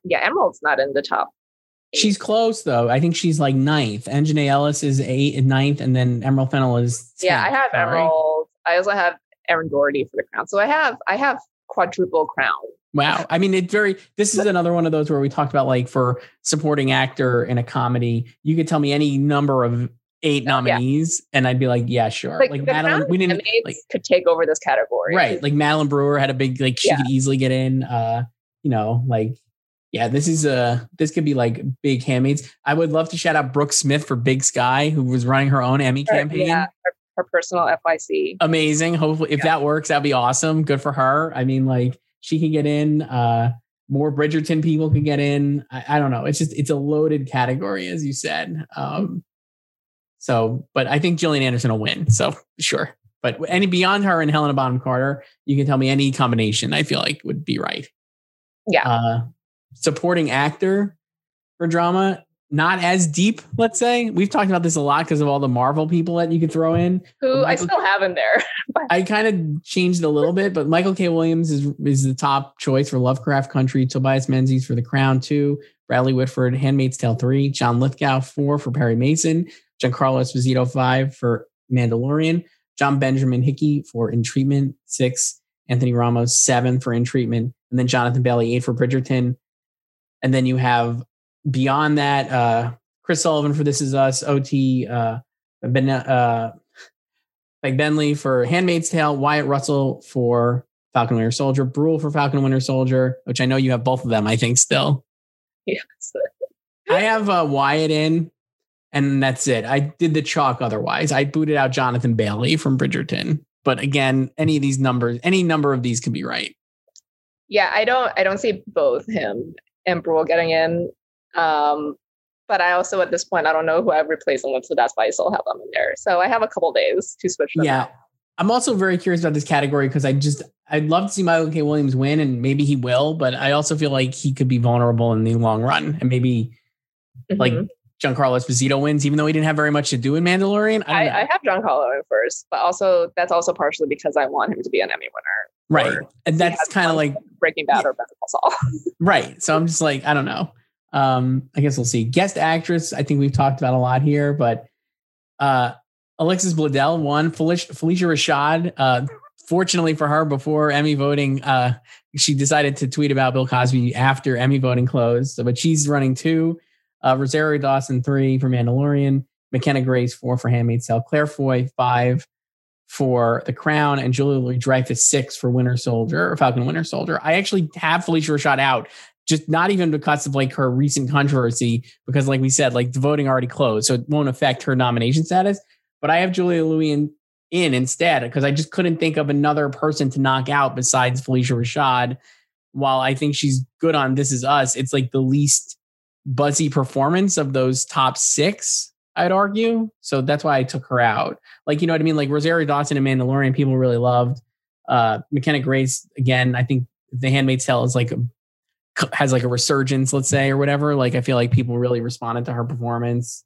Yeah, Emerald's not in the top. She's close though. I think she's like ninth. Janae Ellis is eight and ninth, and then Emerald Fennell is. Yeah, I have sorry. Emerald. I also have Erin Doherty for the crown. So I have I have quadruple crown. Wow. I mean, it very, this is another one of those where we talked about like for supporting actor in a comedy, you could tell me any number of eight Yeah. nominees and I'd be like, yeah, sure. Like, Like, Madeline, we didn't, like, could take over this category. right. Like Madeline Brewer had a big, like, she Yeah. could easily get in. Uh, you know, like, yeah, this is a, this could be like big handmaids. I would love to shout out Brooke Smith for Big Sky, who was running her own Emmy Her- campaign. yeah, her, her personal FYC. amazing. Hopefully, if Yeah. that works, that'd be awesome. Good for her. I mean, like she can get in. Uh, more Bridgerton people can get in. I, I don't know. It's just it's a loaded category, as you said. Um, so, but I think Gillian Anderson will win. So sure. But any beyond her and Helena Bonham Carter, you can tell me any combination. I feel like would be right. Yeah. Uh, supporting actor for drama, not as deep. Let's say we've talked about this a lot because of all the Marvel people that you could throw in. Who I still have in there. I kind of changed a little bit, but Michael K. Williams is is the top choice for Lovecraft Country. Tobias Menzies for The Crown two, Bradley Whitford, Handmaid's Tale three, John Lithgow four for Perry Mason, Giancarlo Esposito five for Mandalorian, John Benjamin Hickey for In Treatment six, Anthony Ramos seven for In Treatment, and then Jonathan Bailey eight for Bridgerton, and then you have beyond that uh, Chris Sullivan for This Is Us, OT. Uh, ben, uh, like Benley for Handmaid's Tale, Wyatt Russell for Falcon Winter Soldier, Brühl for Falcon Winter Soldier, which I know you have both of them, I think, still. yes. I have uh, Wyatt in, and that's it. I did the chalk otherwise. I booted out Jonathan Bailey from Bridgerton. But again, any of these numbers, any number of these could be right. Yeah, I don't I don't see both him and Brühl getting in. Um, but I also at this point I don't know who I've replaced them with, so that's why I still have them in there. So I have a couple days to switch them. Yeah. out. I'm also very curious about this category because I just I'd love to see Michael K. Williams win, and maybe he will, but I also feel like he could be vulnerable in the long run. And maybe like Mhm. Giancarlo Esposito wins, even though he didn't have very much to do in Mandalorian. I I. I have Giancarlo in first, but also that's also partially because I want him to be an Emmy winner. Right. And that's kind of like Breaking Bad or Better Call Saul. right. So I'm just like, I don't know. Um, I guess we'll see. Guest actress, I think we've talked about a lot here, but uh, Alexis Bledel won. Phylicia, Phylicia Rashad, uh, fortunately for her, before Emmy voting, uh, she decided to tweet about Bill Cosby after Emmy voting closed. So, but she's running two. Uh, Rosario Dawson three for Mandalorian. McKenna Grace four for Handmaid's Tale. Claire Foy five for The Crown, and Julia Louis Dreyfus six for Winter Soldier or Falcon Winter Soldier. I actually have Phylicia Rashad out just not even because of like her recent controversy, because like we said, like the voting already closed, so it won't affect her nomination status. But I have Julia Louis in, in instead because I just couldn't think of another person to knock out besides Phylicia Rashad. While I think she's good on This Is Us, it's like the least buzzy performance of those top six, I'd argue. So that's why I took her out. Like, you know what I mean? Like Rosario Dawson and Mandalorian, people really loved. Uh, McKenna Grace, again, I think The Handmaid's Tale is like a has like a resurgence, let's say, or whatever. Like I feel like people really responded to her performance.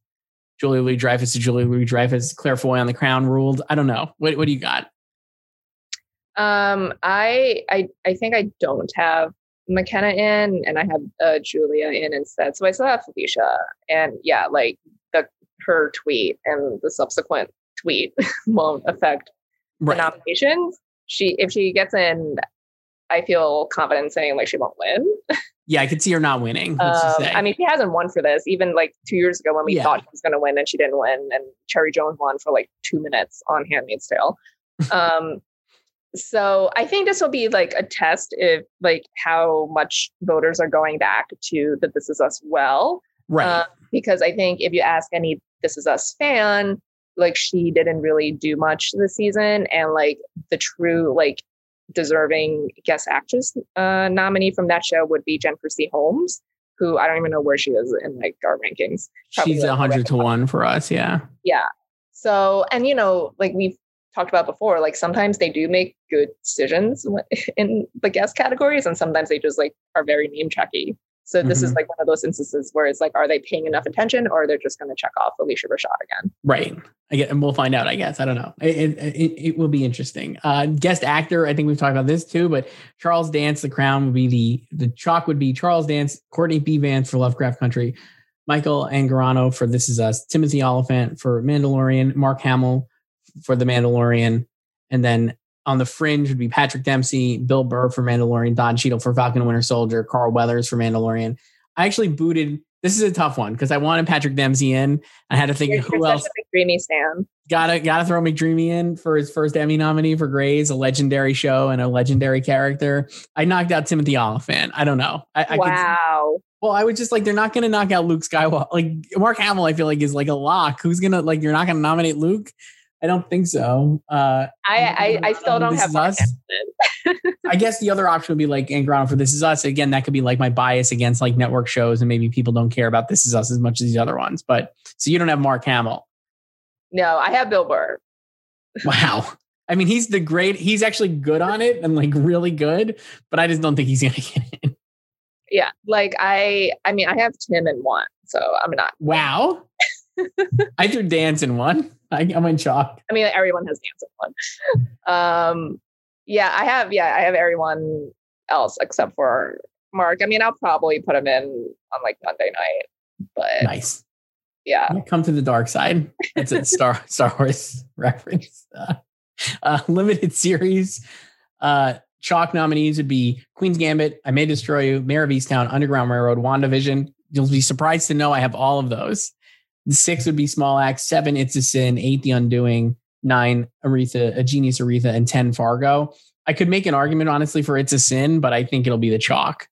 Julia Louis Dreyfus to Julia Louis Dreyfus, Claire Foy on the Crown ruled. I don't know. What what do you got? Um, I I I think I don't have McKenna in, and I have uh, Julia in instead. So I still have Phylicia, and yeah, like her tweet and the subsequent tweet won't affect right. the nominations. She if she gets in, I feel confident saying like she won't win. Yeah, I could see her not winning. Um, I mean, she hasn't won for this. Even like two years ago when we yeah. thought she was going to win and she didn't win, and Cherry Jones won for like two minutes on Handmaid's Tale. um, so I think this will be like a test if like how much voters are going back to that This Is Us well, right? Uh, because I think if you ask any This Is Us fan, like she didn't really do much this season, and like the true like deserving guest actress uh, nominee from that show would be Jennifer C. Holmes, who I don't even know where she is in like our rankings. Probably She's a hundred to one for us. Yeah. Yeah. So, and you know, like we've talked about before, like sometimes they do make good decisions in the guest categories, and sometimes they just like are very name checky. So this mm-hmm. is like one of those instances where it's like, are they paying enough attention, or they're just going to check off Phylicia Rashad again? Right. I get, and we'll find out. I guess I don't know. It it, it will be interesting. Uh, guest actor. I think we've talked about this too. But Charles Dance, The Crown would be the the chalk would be Charles Dance, Courtney B. Vance for Lovecraft Country, Michael Angarano for This Is Us, Timothy Olyphant for Mandalorian, Mark Hamill for The Mandalorian, and then on the fringe would be Patrick Dempsey, Bill Burr for Mandalorian, Don Cheadle for Falcon and Winter Soldier, Carl Weathers for Mandalorian. I actually booted. This is a tough one because I wanted Patrick Dempsey in. I had to think you're, who you're else. McDreamy Sam. Gotta gotta throw McDreamy in for his first Emmy nominee for Grey's, a legendary show and a legendary character. I knocked out Timothy Olyphant. I don't know. I, I wow. Could, well, I was just like, they're not going to knock out Luke Skywalker. Like Mark Hamill, I feel like is like a lock. Who's gonna like? You're not going to nominate Luke. I don't think so. Uh, I, I, I still don't have us. I guess the other option would be like Angarano for This Is Us. Again, that could be like my bias against like network shows, and maybe people don't care about This Is Us as much as these other ones. But so you don't have Mark Hamill. No, I have Bill Burr. Wow. I mean, he's the great. He's actually good on it and like really good, but I just don't think he's gonna get in. Yeah, like I, I mean, I have Tim in one, so I'm not. Wow. I threw dance in one. I, am in shock. I mean, everyone has dance in one. Um, yeah, I have. Yeah, I have everyone else except for Mark. I mean, I'll probably put him in on like Monday night. But nice. Yeah. Come to the dark side. It's a Star Star Wars reference. Uh, uh, limited series. Uh, chalk nominees would be Queen's Gambit, I May Destroy You, Mare of Easttown, Underground Railroad, WandaVision. You'll be surprised to know I have all of those. The six would be Small Axe, seven It's a Sin, eight The Undoing, nine Aretha, a Genius Aretha, and ten Fargo. I could make an argument honestly for It's a Sin, but I think it'll be the chalk.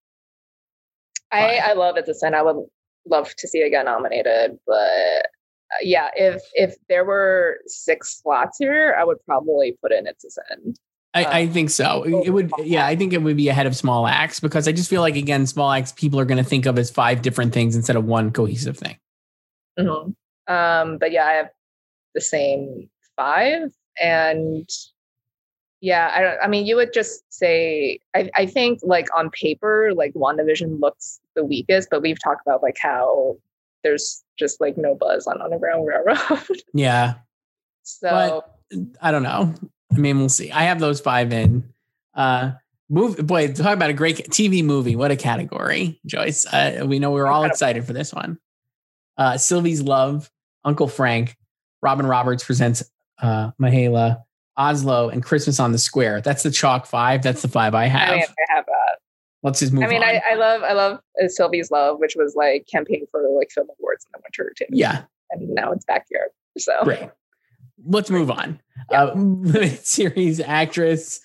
I, I love It's a Sin. I would love to see it get nominated, but uh, yeah, if if there were six slots here, I would probably put in It's a Sin. I, I, um, think so. It would, yeah, I think it would be ahead of Small Axe because I just feel like again, Small Axe people are going to think of as five different things instead of one cohesive thing. Mm-hmm. Um, but yeah, I have the same five, and yeah, I don't. I mean, you would just say I, I think like on paper, like WandaVision looks the weakest, but we've talked about like how there's just like no buzz on Underground Railroad. yeah. So but, I don't know. I mean, we'll see. I have those five in. Uh, Move, boy, talk about a great TV movie. What a category, Joyce. Uh, we know we were all excited for this one. Uh, Sylvie's Love, Uncle Frank, Robin Roberts presents uh, Mahalia, Oslo, and Christmas on the Square. That's the chalk five. That's the five I have. I, mean, I have that. Let's just move. I mean, I, I, love, I love uh, Sylvie's Love, which was like campaign for like film awards in the winter too. Yeah, and now it's back here. So great. Let's move on. Yeah. Uh, series actress.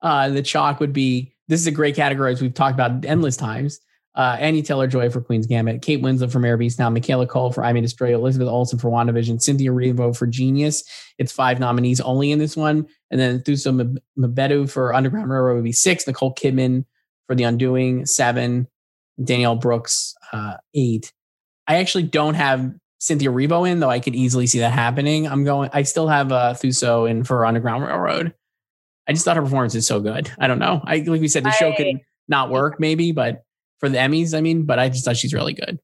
Uh, the chalk would be. This is a great category as we've talked about endless times. Uh, Anya Taylor Joy for Queen's Gambit, Kate Winslet for Mare of Easttown, Michaela Coel for I May Destroy, Elizabeth Olsen for WandaVision, Cynthia Erivo for Genius. It's five nominees only in this one. And then Thuso Mbedu for Underground Railroad would be six, Nicole Kidman for The Undoing, seven, Danielle Brooks, uh, eight. I actually don't have Cynthia Erivo in, though I could easily see that happening. I'm going, I still have uh, Thuso in for Underground Railroad. I just thought her performance is so good. I don't know. I like we said, the show I, could not work maybe, but for the Emmys. I mean, but I just thought she's really good.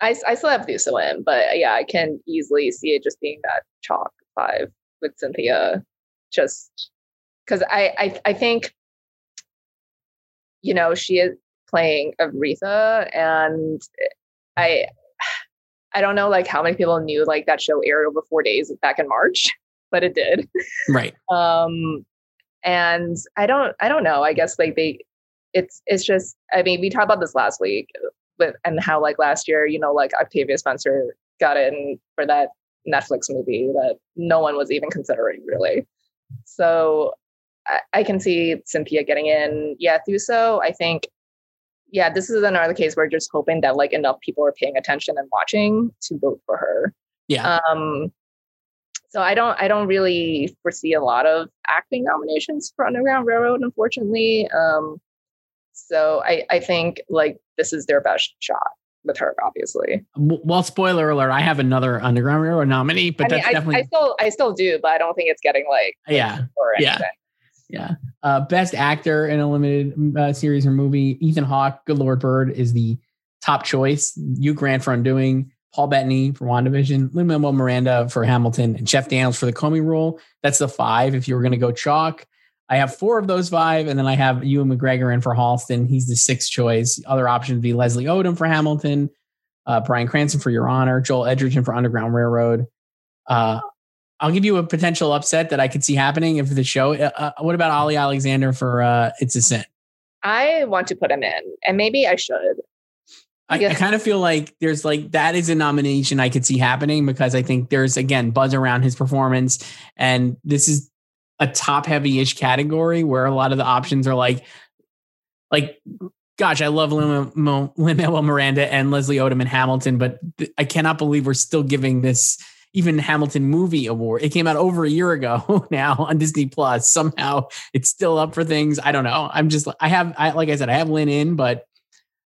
I, I still have Thuso in, but yeah, I can easily see it just being that chalk five with Cynthia, just because I, I I think you know she is playing Aretha, and I I don't know like how many people knew like that show aired over four days back in March, but it did. Right. Um, and I don't I don't know. I guess like they it's it's just I mean we talked about this last week with and how like last year you know like Octavia Spencer got in for that Netflix movie that no one was even considering really. So I, I can see Cynthia getting in. Yeah, Thuso, I think yeah, this is another case where just hoping that like enough people are paying attention and watching to vote for her. Yeah. Um so I don't I don't really foresee a lot of acting nominations for Underground Railroad, unfortunately. Um so I, I think like this is their best shot with her, obviously. Well, spoiler alert, I have another Underground Railroad nominee, but I mean, that's I, definitely I still I still do, but I don't think it's getting like yeah yeah yeah. Uh, best actor in a limited uh, series or movie, Ethan Hawke, Good Lord Bird is the top choice. Hugh Grant for Undoing, Paul Bettany for WandaVision, Lin Manuel Miranda for Hamilton, and Jeff Daniels for the Comey Rule. That's the five. If you were going to go chalk, I have four of those five, and then I have Ewan McGregor in for Halston. He's the sixth choice. Other options would be Leslie Odom for Hamilton, uh, Bryan Cranston for Your Honor, Joel Edgerton for Underground Railroad. Uh, I'll give you a potential upset that I could see happening if the show. Uh, uh what about Olly Alexander for uh, It's a Sin? I want to put him in, and maybe I should. I, I, kind of feel like there's like that is a nomination I could see happening because I think there's again buzz around his performance, and this is a top heavy ish category where a lot of the options are like, like, gosh, I love Lin Manuel Miranda and Leslie Odom and Hamilton, but I cannot believe we're still giving this even Hamilton movie award. It came out over a year ago now on Disney Plus. Somehow it's still up for things. I don't know. I'm just, I have, I, like I said, I have Lin in, but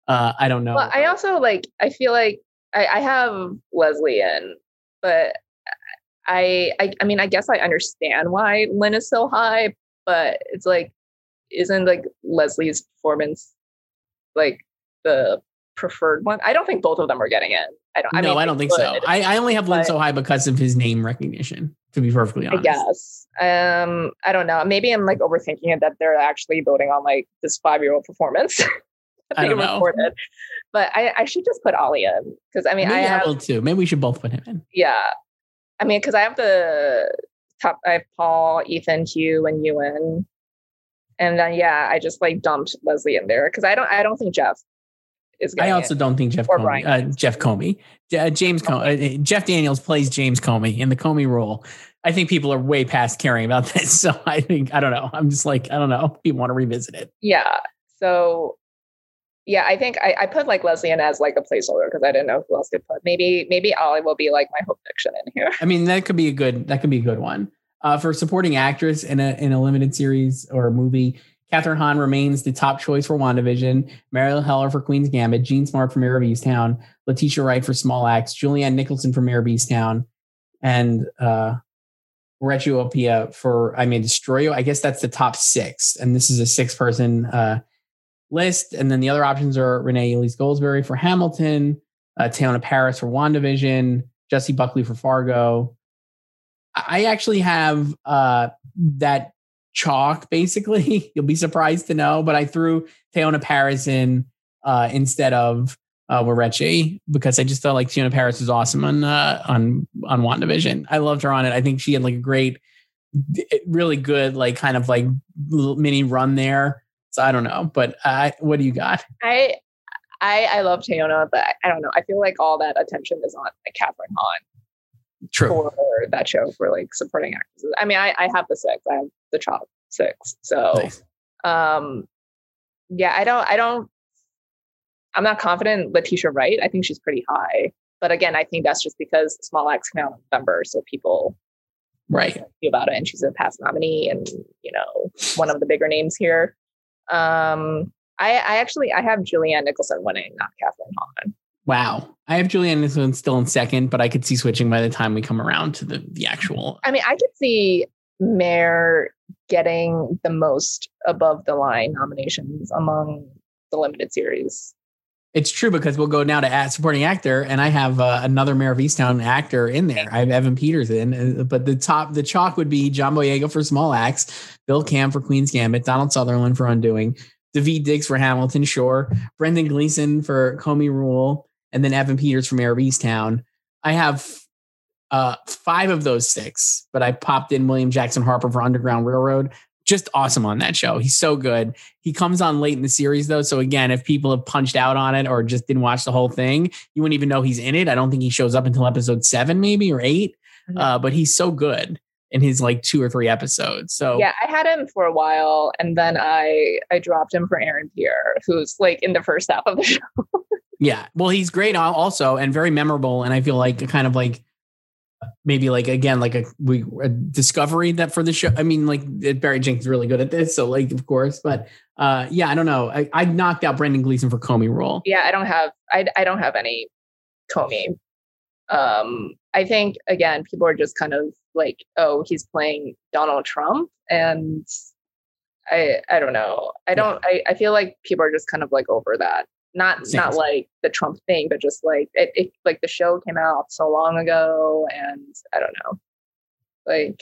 uh, I don't know. Well, I also like, I feel like I, I have Leslie in, but I, I I mean, I guess I understand why Lin is so high, but it's like, isn't like Leslie's performance like the preferred one? I don't think both of them are getting in. I don't. I no, mean, I don't think could, so. I, I only have Lin so high because of his name recognition. To be perfectly honest, I guess. Um, I don't know. Maybe I'm like overthinking it that they're actually voting on like this five year old performance. I don't know. Recorded. But I, I should just put Olly in because I mean Maybe I, have, I will too. Maybe we should both put him in. Yeah, I mean, because I have the top, I have Paul, Ethan, Hugh, and Ewan, and then yeah, I just like dumped Leslie in there because I don't, I don't think Jeff is. Going I also in. don't think Jeff or Comey, uh, Jeff Comey, uh, James Comey, uh, Jeff Daniels plays James Comey in the Comey role. I think people are way past caring about this, so I think I don't know. I'm just like I don't know. People want to revisit it. Yeah. So yeah, I think I, I put like Leslie in as like a placeholder because I didn't know who else to put. Maybe maybe Olly will be like my hope fiction in here. I mean, that could be a good that could be a good one. Uh, for supporting actress in a in a limited series or movie, Kathryn Hahn remains the top choice for WandaVision. Marielle Heller for Queen's Gambit, Jean Smart for Mare of Easttown, Letitia Wright for Small Axe, Julianne Nicholson for Mare of Easttown, and uh, Opia for I May Destroy You. I guess that's the top six, and this is a six person uh, list. And then the other options are Renee Elise Goldsberry for Hamilton, uh, Parris for WandaVision, Jessie Buckley for Fargo. I actually have uh, that chalk, basically. You'll be surprised to know, but I threw Teyonah Parris in uh, instead of uh, because I just felt like Teyonah Parris was awesome on uh, on on WandaVision. I loved her on it. I think she had like a great, really good, like kind of like mini run there. So I don't know, but uh, what do you got? I I I love Teyonah, but I don't know. I feel like all that attention is on like Kathryn Hahn. True. For that show for like supporting actresses. I mean, I, I have the six. I have the top six. So nice. um yeah, I don't I don't I'm not confident Letitia Wright. I think she's pretty high. But again, I think that's just because Small Axe came out in November, so people right about it, and she's a past nominee, and you know one of the bigger names here. Um, I, I actually I have Julianne Nicholson winning, not Kathryn Hahn. Wow, I have Julianne Nicholson still in second, but I could see switching by the time we come around to the the actual. I mean, I could see Mare getting the most above the line nominations among the limited series. It's true because we'll go now to supporting actor, and I have uh, another Mare of Easttown actor in there. I have Evan Peters in, uh, but the top, the chalk would be John Boyega for Small Axe, Bill Camp for Queen's Gambit, Donald Sutherland for Undoing, Daveed Diggs for Hamilton Shore, Brendan Gleeson for Comey Rule, and then Evan Peters from Mare of Easttown. I have uh, five of those six, but I popped in William Jackson Harper for Underground Railroad just awesome on that show. He's so good. He comes on late in the series though, so again, if people have punched out on it or just didn't watch the whole thing, you wouldn't even know he's in it. I don't think he shows up until episode seven, maybe or 8 mm-hmm. uh, but he's so good in his like two or three episodes. So yeah, I had him for a while, and then I I dropped him for Aaron Pierre, who's like in the first half of the show. yeah, well, he's great also and very memorable, and I feel like kind of like maybe like again like a we a discovery that for the show i mean like barry jenkins is really good at this so like of course but uh yeah i don't know i, I knocked out brendan gleeson for comey rule yeah i don't have i, I don't have any comey um i think again people are just kind of like oh he's playing donald trump and i i don't know i don't. I, I feel like people are just kind of like over that not Same. not like the Trump thing, but just like it, it, like the show came out so long ago, and I don't know, like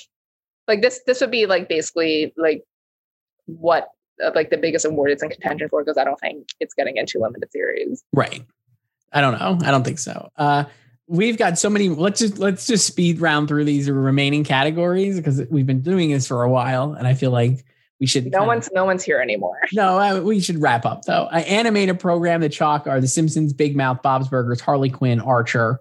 like this this would be like basically like what uh, like the biggest award it's in contention for because I don't think it's getting into limited series. Right. I don't know. I don't think so. Uh, we've got so many. Let's just let's just speed round through these remaining categories because we've been doing this for a while, and I feel like we should. No one's of, no one's here anymore. No, uh, we should wrap up though. I animate a program. The chalk are The Simpsons, Big Mouth, Bob's Burgers, Harley Quinn, Archer.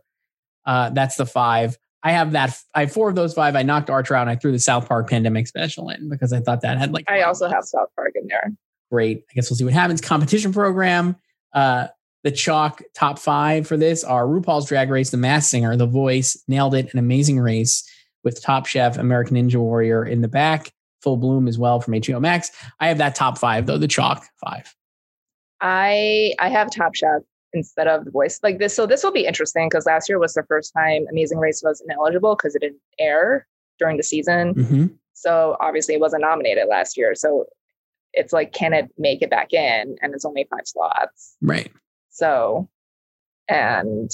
Uh, that's the five. I have that. I have four of those five. I knocked Archer out and I threw the South Park pandemic special in because I thought that had like. I also have South Park in there. Great. I guess we'll see what happens. Competition program. Uh, the chalk top five for this are RuPaul's Drag Race, The Masked Singer, The Voice, Nailed It, An Amazing Race with Top Chef, American Ninja Warrior in the back. Full Bloom as well from HBO Max. I have that top five though, the chalk five. I I have Top Chef instead of the voice like this. So this will be interesting because last year was the first time Amazing Race was ineligible because it didn't air during the season. Mm-hmm. So obviously it wasn't nominated last year. So it's like, can it make it back in? And it's only five slots. Right. So, and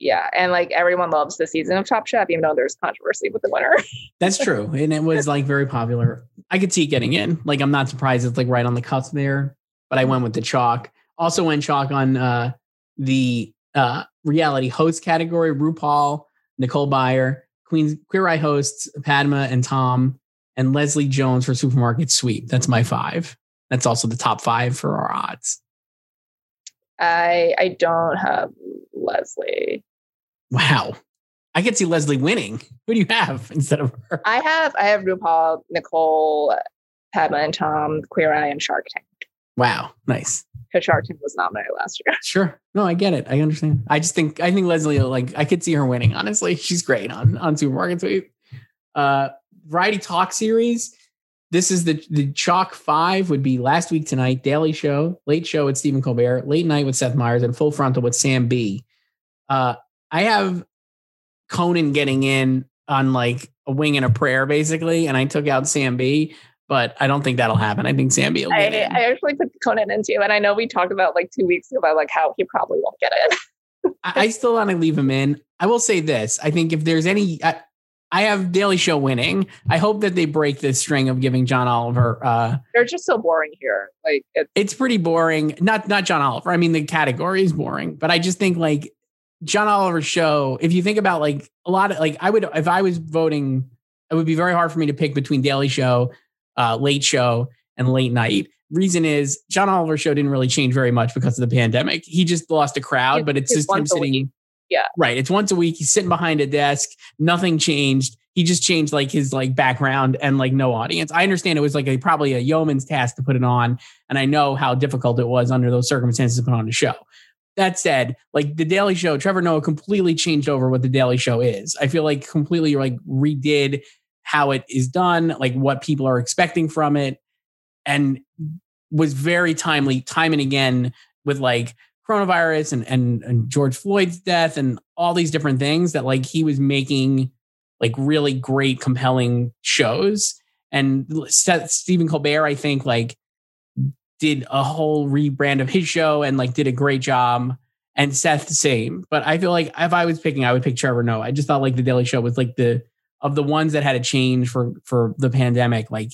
yeah, and like everyone loves the season of Top Chef, even though there's controversy with the winner. That's true, and it was like very popular. I could see it getting in. Like, I'm not surprised it's like right on the cusp there. But I went with the chalk. Also went chalk on uh, the uh, reality host category: RuPaul, Nicole Byer, Queen's Queer Eye hosts Padma and Tom, and Leslie Jones for Supermarket Sweep. That's my five. That's also the top five for our odds. I I don't have Leslie. Wow. I could see Leslie winning. Who do you have instead of her? I have I have RuPaul, Nicole, Padma, and Tom, Queer Eye, and Shark Tank. Wow, nice. Because Shark Tank was nominated last year. Sure. No, I get it. I understand. I just think I think Leslie like I could see her winning. Honestly, she's great on on Supermarket Sweep. Uh, variety talk series. This is the the chalk five would be last week tonight, Daily Show, Late Show with Stephen Colbert, Late Night with Seth Meyers, and Full Frontal with Sam Bee. Uh, I have Conan getting in on like a wing and a prayer, basically, and I took out Sam Bee, but I don't think that'll happen. I think Sam Bee will I, I, actually put Conan in too, and I know we talked about like two weeks ago about like how he probably won't get in. I, I, still want to leave him in. I will say this: I think if there's any, I, I have Daily Show winning. I hope that they break this string of giving John Oliver. Uh, They're just so boring here. Like it's, it's pretty boring. Not not John Oliver. I mean, the category is boring, but I just think like John Oliver's show. If you think about like a lot of like, I would if I was voting, it would be very hard for me to pick between Daily Show, uh, Late Show, and Late Night. Reason is John Oliver's show didn't really change very much because of the pandemic. He just lost a crowd, but it's, it's just him sitting. week. Yeah. Right. It's once a week. He's sitting behind a desk. Nothing changed. He just changed like his like background and like no audience. I understand it was like a probably a yeoman's task to put it on. And I know how difficult it was under those circumstances to put on a show. That said, like the Daily Show, Trevor Noah completely changed over what the Daily Show is. I feel like completely like redid how it is done, like what people are expecting from it, and was very timely, time and again, with like coronavirus and, and and George Floyd's death and all these different things that like he was making like really great, compelling shows. And Seth, Stephen Colbert, I think, like did a whole rebrand of his show and like did a great job. And Seth the same. But I feel like if I was picking, I would pick Trevor Noah. I just thought like the Daily Show was like the of the ones that had a change for for the pandemic, like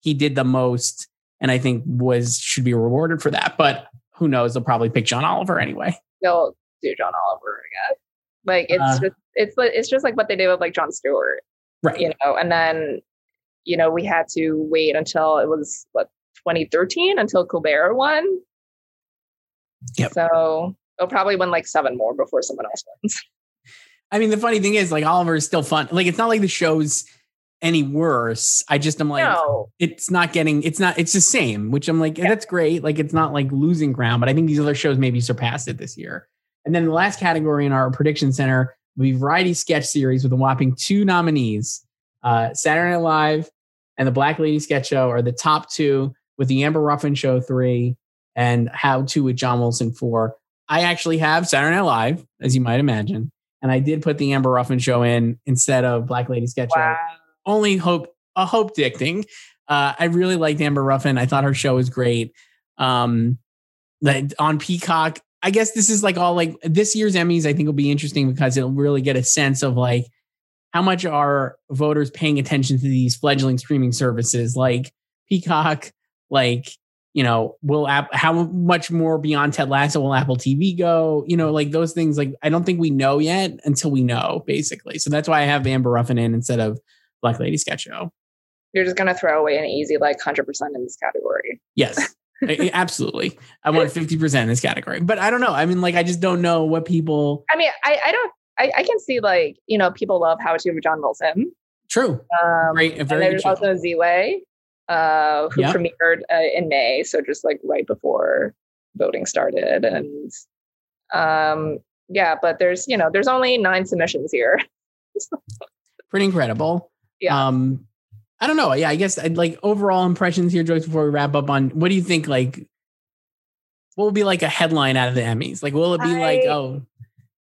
he did the most and I think was should be rewarded for that. But who knows? They'll probably pick John Oliver anyway. they'll do John Oliver again. Like it's Uh, just it's it's just like what they did with like Jon Stewart, Right. you know. And then you know we had to wait until it was what 2013 until Colbert won. Yep. So they'll probably win like seven more before someone else wins. I mean, the funny thing is, like Oliver is still fun. Like it's not like the show's any worse. I just I'm like, no, it's not getting, it's not, it's the same. Which I'm like, Yeah. that's great. Like it's not like losing ground. But I think these other shows maybe surpassed it this year. And then the last category in our prediction center will be variety sketch series with a whopping two nominees. Uh, Saturday Night Live and the Black Lady Sketch Show are the top two, with the Amber Ruffin Show three and How to with John Wilson four. I actually have Saturday Night Live, as you might imagine, and I did put the Amber Ruffin Show in instead of Black Lady Sketch Show wow. Only hope a hope dicting. Uh, I really liked Amber Ruffin. I thought her show was great. Um, that on Peacock, I guess this is like all like this year's Emmys. I think will be interesting because it'll really get a sense of like how much are voters paying attention to these fledgling streaming services like Peacock, like you know, will app how much more beyond Ted Lasso will Apple TV go? You know, like those things. Like I don't think we know yet until we know, basically. So that's why I have Amber Ruffin in instead of Black Lady Sketch Show. You're just gonna throw away an easy like hundred percent in this category. Yes, absolutely. I want fifty percent in this category, but I don't know. I mean, like, I just don't know what people. I mean, I I don't. I, I can see like you know people love How to with John Wilson. True, Um, great, and there's also Ziwe, uh, who Yeah. premiered uh, in May, so just like right before voting started, and um, yeah. But there's you know there's only nine submissions here. Pretty incredible. Yeah. Um, I don't know. Yeah, I guess I'd like overall impressions here, Joyce. Before we wrap up on, what do you think? Like, what will be like a headline out of the Emmys? Like, will it be like, oh,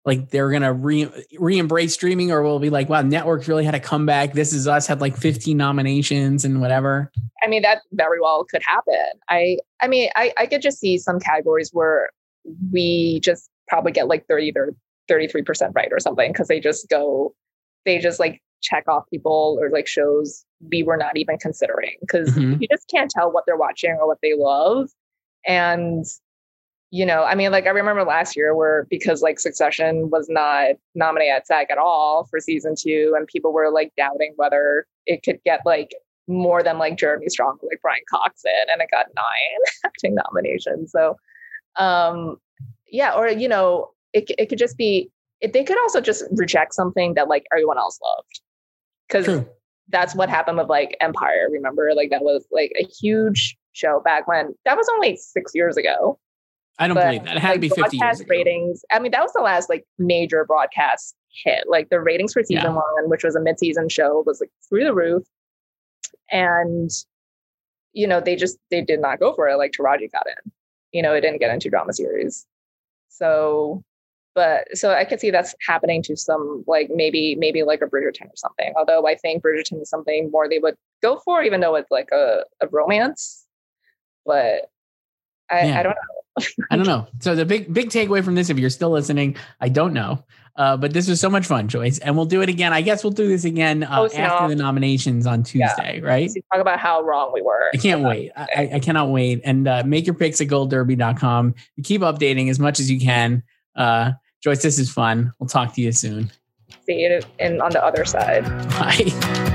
like they're gonna re re embrace streaming, or will it be like, wow, networks really had a comeback? This is us had like fifteen nominations and whatever. I mean, that very well could happen. I I mean, I I could just see some categories where we just probably get like 30 or 33% right or something because they just go they just like check off people or like shows we were not even considering because Mhm. you just can't tell what they're watching or what they love. And you know, I mean, like I remember last year where because like Succession was not nominated at SAG at all for season two, and people were like doubting whether it could get like more than like Jeremy Strong, or, like Brian Cox in, and it got nine acting nominations. So, um, yeah, or you know, it it could just be it, they could also just reject something that like everyone else loved because that's what happened with like Empire. Remember, like that was like a huge show back when that was only six years ago. I don't But, believe that. It had to be fifty years ago. ratings. I mean, that was the last like major broadcast hit. Like the ratings for season Yeah. one, which was a mid-season show, was like through the roof. And you know, they just they did not go for it. Like Taraji got in. You know, it didn't get into drama series. So, but so I could see that's happening to some like maybe maybe like a Bridgerton or something. Although I think Bridgerton is something more they would go for, even though it's like a, a romance. But I, I don't know. I don't know. So the big big takeaway from this, if you're still listening, I don't know. Uh, but this was so much fun, Joyce, and we'll do it again. I guess we'll do this again uh, after the nominations on Tuesday, yeah. right? talk about how wrong we were. I can't wait. I, I, cannot wait. And uh, make your picks at goldderby.com. keep updating as much as you can. Uh, Joyce, this is fun. We'll talk to you soon. See you in, on the other side. Bye.